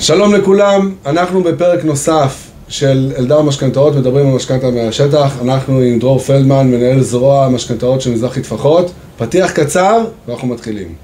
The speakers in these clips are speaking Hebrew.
שלום לכולם, אנחנו בפרק נוסף של אלדר משכנתאות, מדברים על משכנתה מהשטח. אנחנו עם דרור פלדמן, מנהל זרוע משכנתאות של מזרחי טפחות. פתיח קצר, ואנחנו מתחילים.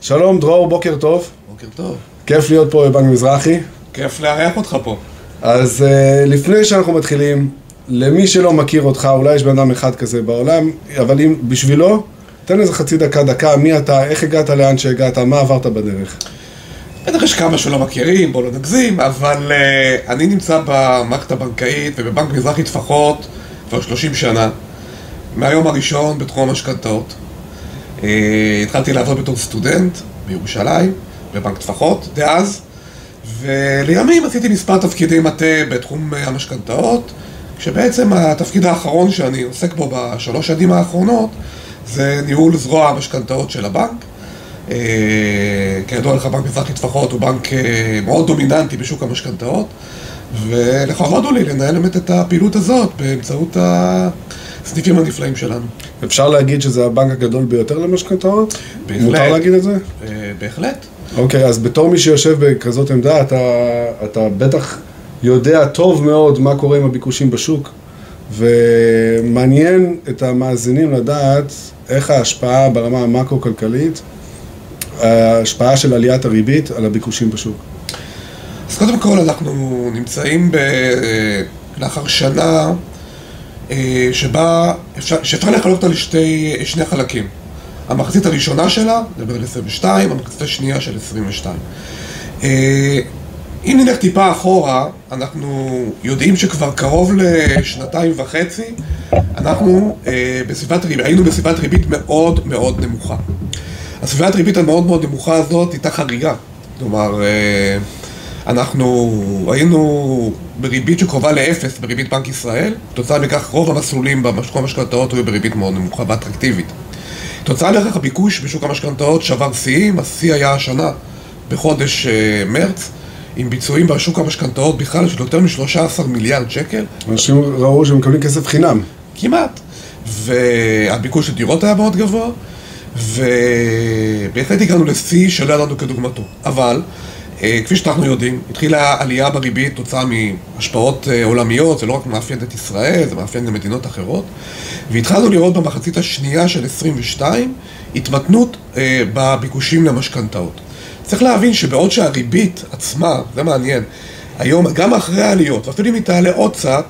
שלום דרור, בוקר טוב. בוקר טוב. כיף להיות פה בבנק מזרחי. כיף לארח אותך פה. אז uh, לפני שאנחנו מתחילים, למי שלא מכיר אותך, אולי יש בן אדם אחד כזה בעולם, אבל אם בשבילו, תן איזה חצי דקה, דקה, מי אתה, איך הגעת לאן שהגעת, מה עברת בדרך. בטח יש כמה שלא מכירים, בואו לא נגזים, אבל uh, אני נמצא במערכת הבנקאית ובבנק מזרחי טפחות כבר 30 שנה, מהיום הראשון בתחום המשכנתאות. Uh, התחלתי לעבוד בתור סטודנט בירושלים, בבנק טפחות, דאז. ולימים עשיתי מספר תפקידי מטה בתחום המשכנתאות, כשבעצם התפקיד האחרון שאני עוסק בו בשלוש שנים האחרונות זה ניהול זרוע המשכנתאות של הבנק. אה, כידוע לך, בנק מזרחי טפחות הוא בנק אה, מאוד דומיננטי בשוק המשכנתאות, ולכבוד הוא לי לנהל באמת את הפעילות הזאת באמצעות הסניפים הנפלאים שלנו. אפשר להגיד שזה הבנק הגדול ביותר למשכנתאות? בהחלט. מותר להגיד את זה? אה, בהחלט. אוקיי, אז בתור מי שיושב בכזאת עמדה, אתה, אתה בטח יודע טוב מאוד מה קורה עם הביקושים בשוק, ומעניין את המאזינים לדעת איך ההשפעה ברמה המקרו-כלכלית, ההשפעה של עליית הריבית על הביקושים בשוק. אז קודם כל אנחנו נמצאים ב... לאחר שנה אה, שבה אפשר, שאפשר לחלוק אותה לשני חלקים. המחצית הראשונה שלה, נדבר על 22, המחצית השנייה של 22. אה, אם נלך טיפה אחורה, אנחנו יודעים שכבר קרוב לשנתיים וחצי, אנחנו אה, בסביבת ריבית, היינו בסביבת ריבית מאוד מאוד נמוכה. הסביבת ריבית המאוד מאוד נמוכה הזאת הייתה חריגה. כלומר, אה, אנחנו היינו בריבית שקרובה לאפס בריבית בנק ישראל, כתוצאה מכך רוב המסלולים במשקום המשכנתאות היו בריבית מאוד נמוכה ואטרקטיבית. תוצאה לכך הביקוש בשוק המשכנתאות שבר שיאים, השיא היה השנה בחודש uh, מרץ, עם ביצועים בשוק המשכנתאות בכלל של יותר מ-13 מיליארד שקל. אנשים ראו שהם מקבלים כסף חינם. כמעט. והביקוש לדירות היה מאוד גבוה, ובהחלט הגענו לשיא שלא ידענו כדוגמתו. אבל כפי שאנחנו יודעים, התחילה עלייה בריבית תוצאה מהשפעות אה, עולמיות, זה לא רק מאפיין את ישראל, זה מאפיין גם מדינות אחרות. והתחלנו לראות במחצית השנייה של 22 התמתנות אה, בביקושים למשכנתאות. צריך להבין שבעוד שהריבית עצמה, זה מעניין, היום, גם אחרי העליות, ואפילו אם היא תעלה עוד קצת,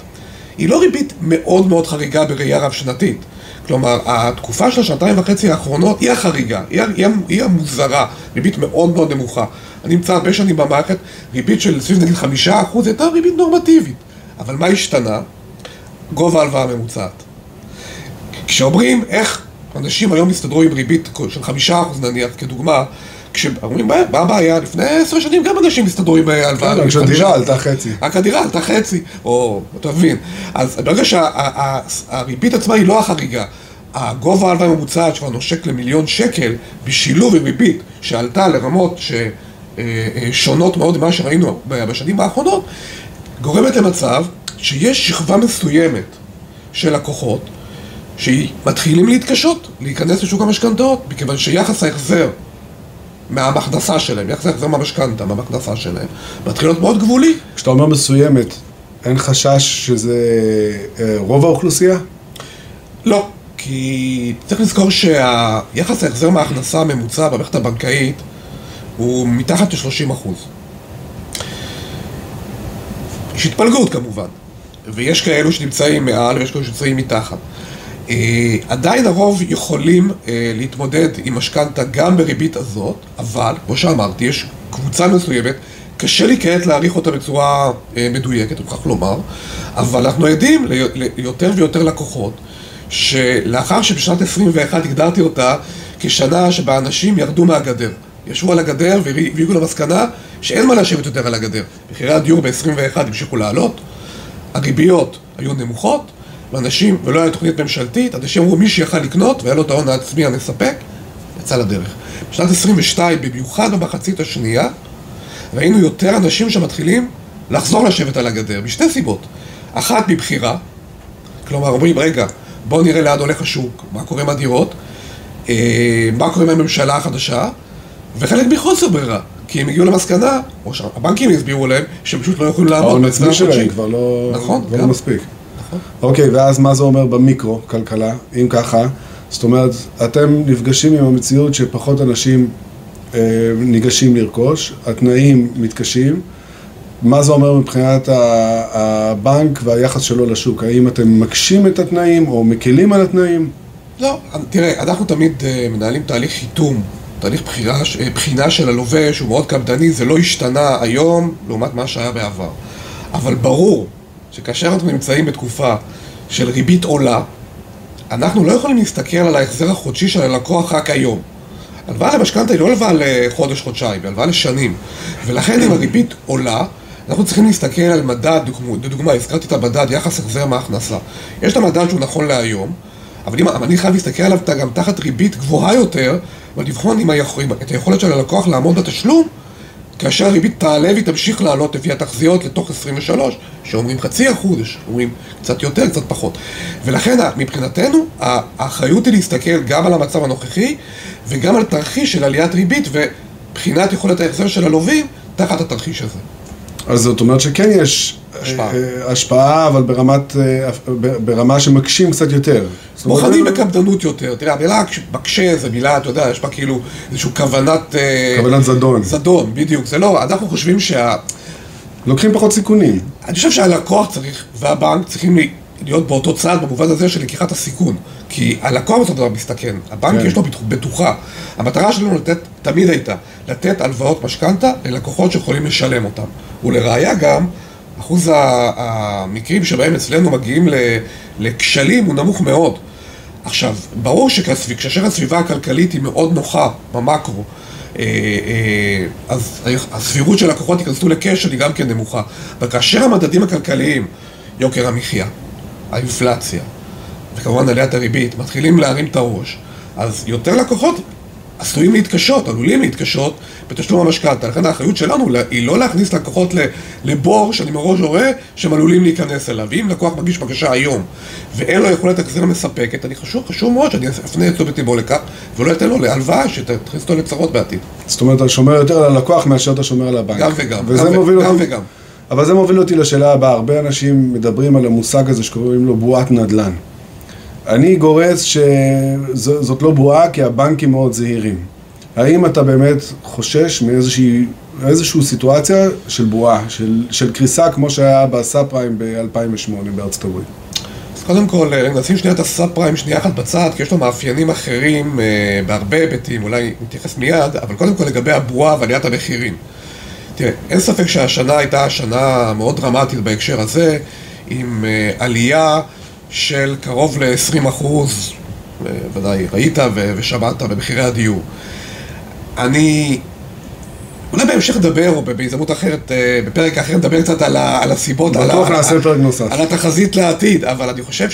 היא לא ריבית מאוד מאוד חריגה בראייה רב-שנתית. כלומר, התקופה של השנתיים וחצי האחרונות היא החריגה, היא, היא, היא המוזרה, ריבית מאוד מאוד נמוכה. אני נמצא הרבה שנים במערכת, ריבית של סביב נגיד חמישה אחוז, הייתה ריבית נורמטיבית. אבל מה השתנה? גובה ההלוואה הממוצעת. כשאומרים איך אנשים היום הסתדרו עם ריבית של חמישה אחוז נניח, כדוגמה, כשאומרים, מה הבעיה? לפני עשר שנים גם אנשים הסתדרו עם הלוואה. רק שהדירה עלתה חצי. רק הדירה עלתה חצי, או, אתה מבין. אז ברגע שהריבית עצמה היא לא החריגה, הגובה ההלוואה הממוצעת שכבר נושק למיליון שקל, בשילוב עם ריבית שעלתה לרמות ששונות מאוד ממה שראינו בשנים האחרונות, גורמת למצב שיש שכבה מסוימת של לקוחות שמתחילים להתקשות להיכנס לשוק המשכנתאות, מכיוון שיחס ההחזר מהמכנסה שלהם, יחס ההחזר מהמשכנתה, מהמכנסה שלהם, מתחיל להיות מאוד גבולי. כשאתה אומר מסוימת, אין חשש שזה אה, רוב האוכלוסייה? לא, כי צריך לזכור שהיחס ההחזר מההכנסה הממוצע במערכת הבנקאית הוא מתחת ל-30 אחוז. יש התפלגות כמובן, ויש כאלו שנמצאים מעל ויש כאלו שנמצאים מתחת. Uh, עדיין הרוב יכולים uh, להתמודד עם משכנתה גם בריבית הזאת, אבל, כמו שאמרתי, יש קבוצה מסוימת, קשה לי כעת להעריך אותה בצורה uh, מדויקת, אני מוכרח לומר, אבל אנחנו עדים ליותר ויותר לקוחות, שלאחר שבשנת 21 הגדרתי אותה כשנה שבה אנשים ירדו מהגדר. ישבו על הגדר והגיעו למסקנה שאין מה לשבת יותר על הגדר. מחירי הדיור ב-21 המשיכו לעלות, הריביות היו נמוכות, ואנשים, ולא הייתה תוכנית ממשלתית, אנשים אמרו מי שיכל לקנות והיה לו את ההון העצמי המספק, יצא לדרך. בשנת 22, במיוחד במחצית השנייה, ראינו יותר אנשים שמתחילים לחזור לשבת על הגדר, משתי סיבות. אחת מבחירה, כלומר אומרים, רגע, בואו נראה לאן הולך השוק, מה קורה עם הדירות, אה, מה קורה עם הממשלה החדשה, וחלק מחוסר ברירה. כי הם הגיעו למסקנה, או שהבנקים הסבירו להם, שהם פשוט לא יכולים לעמוד ההון עצמי שלהם כבר לא, נכון, כבר לא. מספיק. אוקיי, ואז מה זה אומר במיקרו, כלכלה, אם ככה? זאת אומרת, אתם נפגשים עם המציאות שפחות אנשים אה, ניגשים לרכוש, התנאים מתקשים. מה זה אומר מבחינת הבנק והיחס שלו לשוק? האם אתם מקשים את התנאים או מקלים על התנאים? לא, תראה, אנחנו תמיד אה, מנהלים תהליך חיתום, תהליך בחירה, אה, בחינה של הלווה שהוא מאוד קפדני, זה לא השתנה היום לעומת מה שהיה בעבר. אבל ברור שכאשר אנחנו נמצאים בתקופה של ריבית עולה, אנחנו לא יכולים להסתכל על ההחזר החודשי של הלקוח רק היום. הלוואה למשכנתה היא לא הלוואה לחודש-חודשיים, היא הלוואה לשנים. ולכן אם הריבית עולה, אנחנו צריכים להסתכל על מדד, דוגמה- לדוגמה, הזכרתי את המדד יחס החזר מההכנסה. יש את המדד שהוא נכון להיום, אבל אם, אני חייב להסתכל עליו גם תחת ריבית גבוהה יותר, ולבחון את היכולת של הלקוח לעמוד בתשלום, כאשר הריבית תעלה והיא תמשיך לעלות לפי התחזיות לתוך 23, שאומרים חצי אחוז, אומרים קצת יותר, קצת פחות. ולכן מבחינתנו, האחריות היא להסתכל גם על המצב הנוכחי וגם על תרחיש של עליית ריבית ובחינת יכולת ההחזר של הלווים תחת התרחיש הזה. אז זאת אומרת שכן יש השפעה. אה, אה, השפעה, אבל ברמת, אה, ברמה שמקשים קצת יותר. בוחנים בקפדנות יותר. תראה, המילה מקשה זה מילה, אתה יודע, יש בה כאילו איזושהי כוונת... כוונת זדון. זדון, בדיוק. זה לא, אנחנו חושבים שה... לוקחים פחות סיכונים. אני חושב שהלקוח צריך, והבנק צריכים להיות באותו צד במובן הזה של לקיחת הסיכון. כי הלקוח בסופו של דבר מסתכן, הבנק כן. יש לו בטוח- בטוחה. המטרה שלנו לתת, תמיד הייתה, לתת הלוואות משכנתה ללקוחות שיכולים לשלם אותם. ולראיה גם, אחוז המקרים שבהם אצלנו מגיעים לכשלים הוא נמוך מאוד. עכשיו, ברור שכאשר הסביבה הכלכלית היא מאוד נוחה במקרו, אה, אה, אז הסבירות של לקוחות ייכנסו לכשל היא גם כן נמוכה. אבל כאשר המדדים הכלכליים, יוקר המחיה, האינפלציה, וכמובן עליית הריבית, מתחילים להרים את הראש, אז יותר לקוחות עשויים להתקשות, עלולים להתקשות בתשלום המשכנתה. לכן האחריות שלנו היא לא להכניס לקוחות לבור שאני מראש רואה שהם עלולים להיכנס אליו. ואם לקוח מגיש בקשה היום ואין לו יכולת החזר מספקת, אני חשוב, חשוב מאוד שאני אפנה את תשומת ליבו לכך ולא אתן לו להלוואה שתכניס אותו לצרות בעתיד. זאת אומרת, אתה שומר יותר על הלקוח מאשר אתה שומר על הבנק. גם וגם, וזה גם מוביל גם אותי, וגם. אבל זה מוביל אותי לשאלה הבאה. הרבה אנשים מדברים על המושג הזה שקוראים לו בועת נדל"ן. אני גורס שזאת לא בועה כי הבנקים מאוד זהירים. האם אתה באמת חושש מאיזושהי איזושהי סיטואציה של בועה, של, של קריסה כמו שהיה בסאב פריים ב-2008 בארצות הברית? אז קודם כל, אה, נשים שנייה את הסאב פריים שנייה אחת בצד, כי יש לו מאפיינים אחרים אה, בהרבה היבטים, אולי נתייחס מיד, אבל קודם כל לגבי הבועה ועליית המחירים. תראה, אין ספק שהשנה הייתה שנה מאוד דרמטית בהקשר הזה, עם אה, עלייה של קרוב ל-20 אחוז, אה, ודאי ראית ושמעת במחירי הדיור. אני... אולי בהמשך נדבר, או בהזדמנות אחרת, אה, בפרק אחר נדבר קצת על, ה- על הסיבות, על, נוסף. על התחזית לעתיד, אבל אני חושב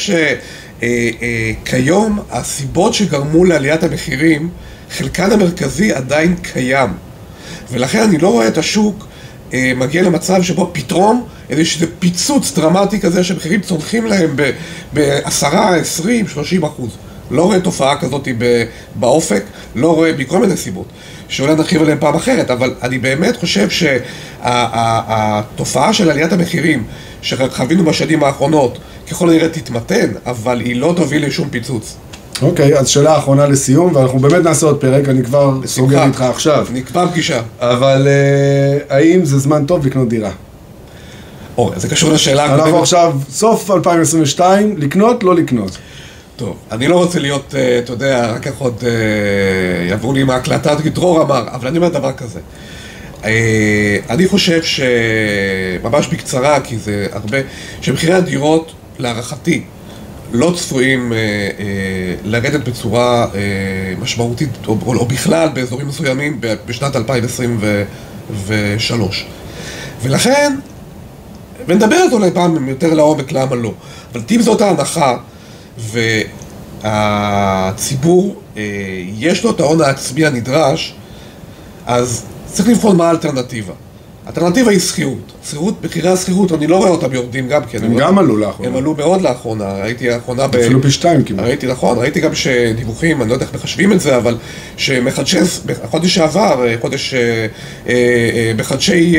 שכיום הסיבות שגרמו לעליית המחירים, חלקן המרכזי עדיין קיים. ולכן אני לא רואה את השוק אה, מגיע למצב שבו פתאום איזה פיצוץ דרמטי כזה שמחירים צונחים להם ב-10, 20, 30 אחוז. לא רואה תופעה כזאת באופק, לא רואה מכל מיני סיבות, שאולי נרחיב עליהן פעם אחרת, אבל אני באמת חושב שהתופעה של עליית המחירים שחווינו בשנים האחרונות, ככל הנראה תתמתן, אבל היא לא תוביל לשום פיצוץ. אוקיי, אז שאלה אחרונה לסיום, ואנחנו באמת נעשה עוד פרק, אני כבר סוגר איתך עכשיו. נקבע פגישה. אבל אה, האם זה זמן טוב לקנות דירה? אור, זה קשור לשאלה אנחנו. עכשיו, סוף 2022, לקנות, לא לקנות. טוב, אני לא רוצה להיות, אה, אתה יודע, רק איך עוד אה, יעברו לי עם ההקלטה, כי דרור אמר, אבל אני אומר דבר כזה. אה, אני חושב שממש בקצרה, כי זה הרבה, שמחירי הדירות, להערכתי, לא צפויים אה, אה, לרדת בצורה אה, משמעותית, או, או, או בכלל באזורים מסוימים בשנת 2023. ולכן, ונדבר על זה אולי פעם יותר לעומק למה לא. אבל אם זאת ההנחה, והציבור, אה, יש לו את ההון העצמי הנדרש, אז צריך לבחון מה האלטרנטיבה. האלטרנטיבה היא שכירות. שכירות, מחירי השכירות, אני לא רואה אותם יורדים גם כן. הם גם עלו לאחרונה. הם עלו מאוד לאחרונה, ראיתי לאחרונה ב... אפילו פי שתיים כמעט. ראיתי נכון, ראיתי גם שדיווחים, אני לא יודע איך מחשבים את זה, אבל שמחדשי, בחודש שעבר, חודש, אה, אה, אה, מחדשי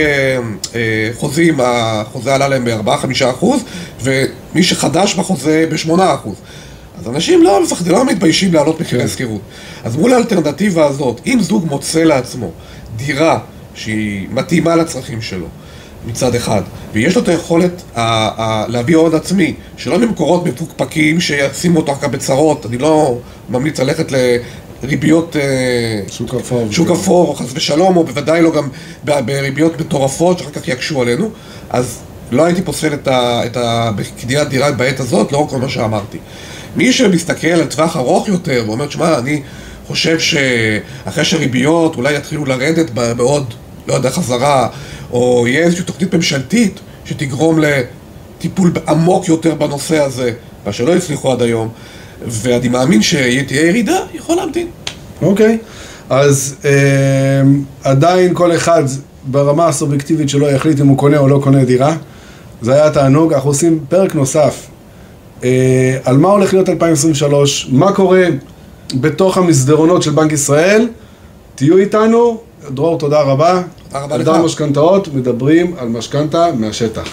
חוזים, החוזה עלה להם ב-4-5 אחוז, ומי שחדש בחוזה ב-8 אחוז. אז אנשים לא מפחדים, לא מתביישים להעלות מחירי. שכירות. אז מול האלטרנטיבה הזאת, אם זוג מוצא לעצמו דירה שהיא מתאימה לצרכים שלו, מצד אחד, ויש לו את היכולת ה- ה- להביא הון עצמי, שלא ממקורות מפוקפקים שישימו אותו אחר כך בצרות, אני לא ממליץ ללכת לריביות... אה, שוק אפור. שוק אפור, חס ושלום, או בוודאי לא גם בריביות מטורפות שאחר כך יקשו עלינו, אז לא הייתי פוסל את, ה- את ה- קניית דירה בעת הזאת, לאור כל מה שאמרתי. מי שמסתכל על טווח ארוך יותר ואומר, שמע, אני חושב שאחרי שריביות אולי יתחילו לרדת בעוד, לא יודע, חזרה, או יהיה איזושהי תוכנית ממשלתית שתגרום לטיפול עמוק יותר בנושא הזה, מה שלא הצליחו עד היום, ואני מאמין שתהיה ירידה, יכול להמתין. אוקיי, okay. אז אה, עדיין כל אחד ברמה הסובייקטיבית שלו יחליט אם הוא קונה או לא קונה דירה. זה היה תענוג, אנחנו עושים פרק נוסף אה, על מה הולך להיות 2023, מה קורה בתוך המסדרונות של בנק ישראל. תהיו איתנו. דרור, תודה רבה. תודה רבה לך. אדם משכנתאות, מדברים על משכנתה מהשטח.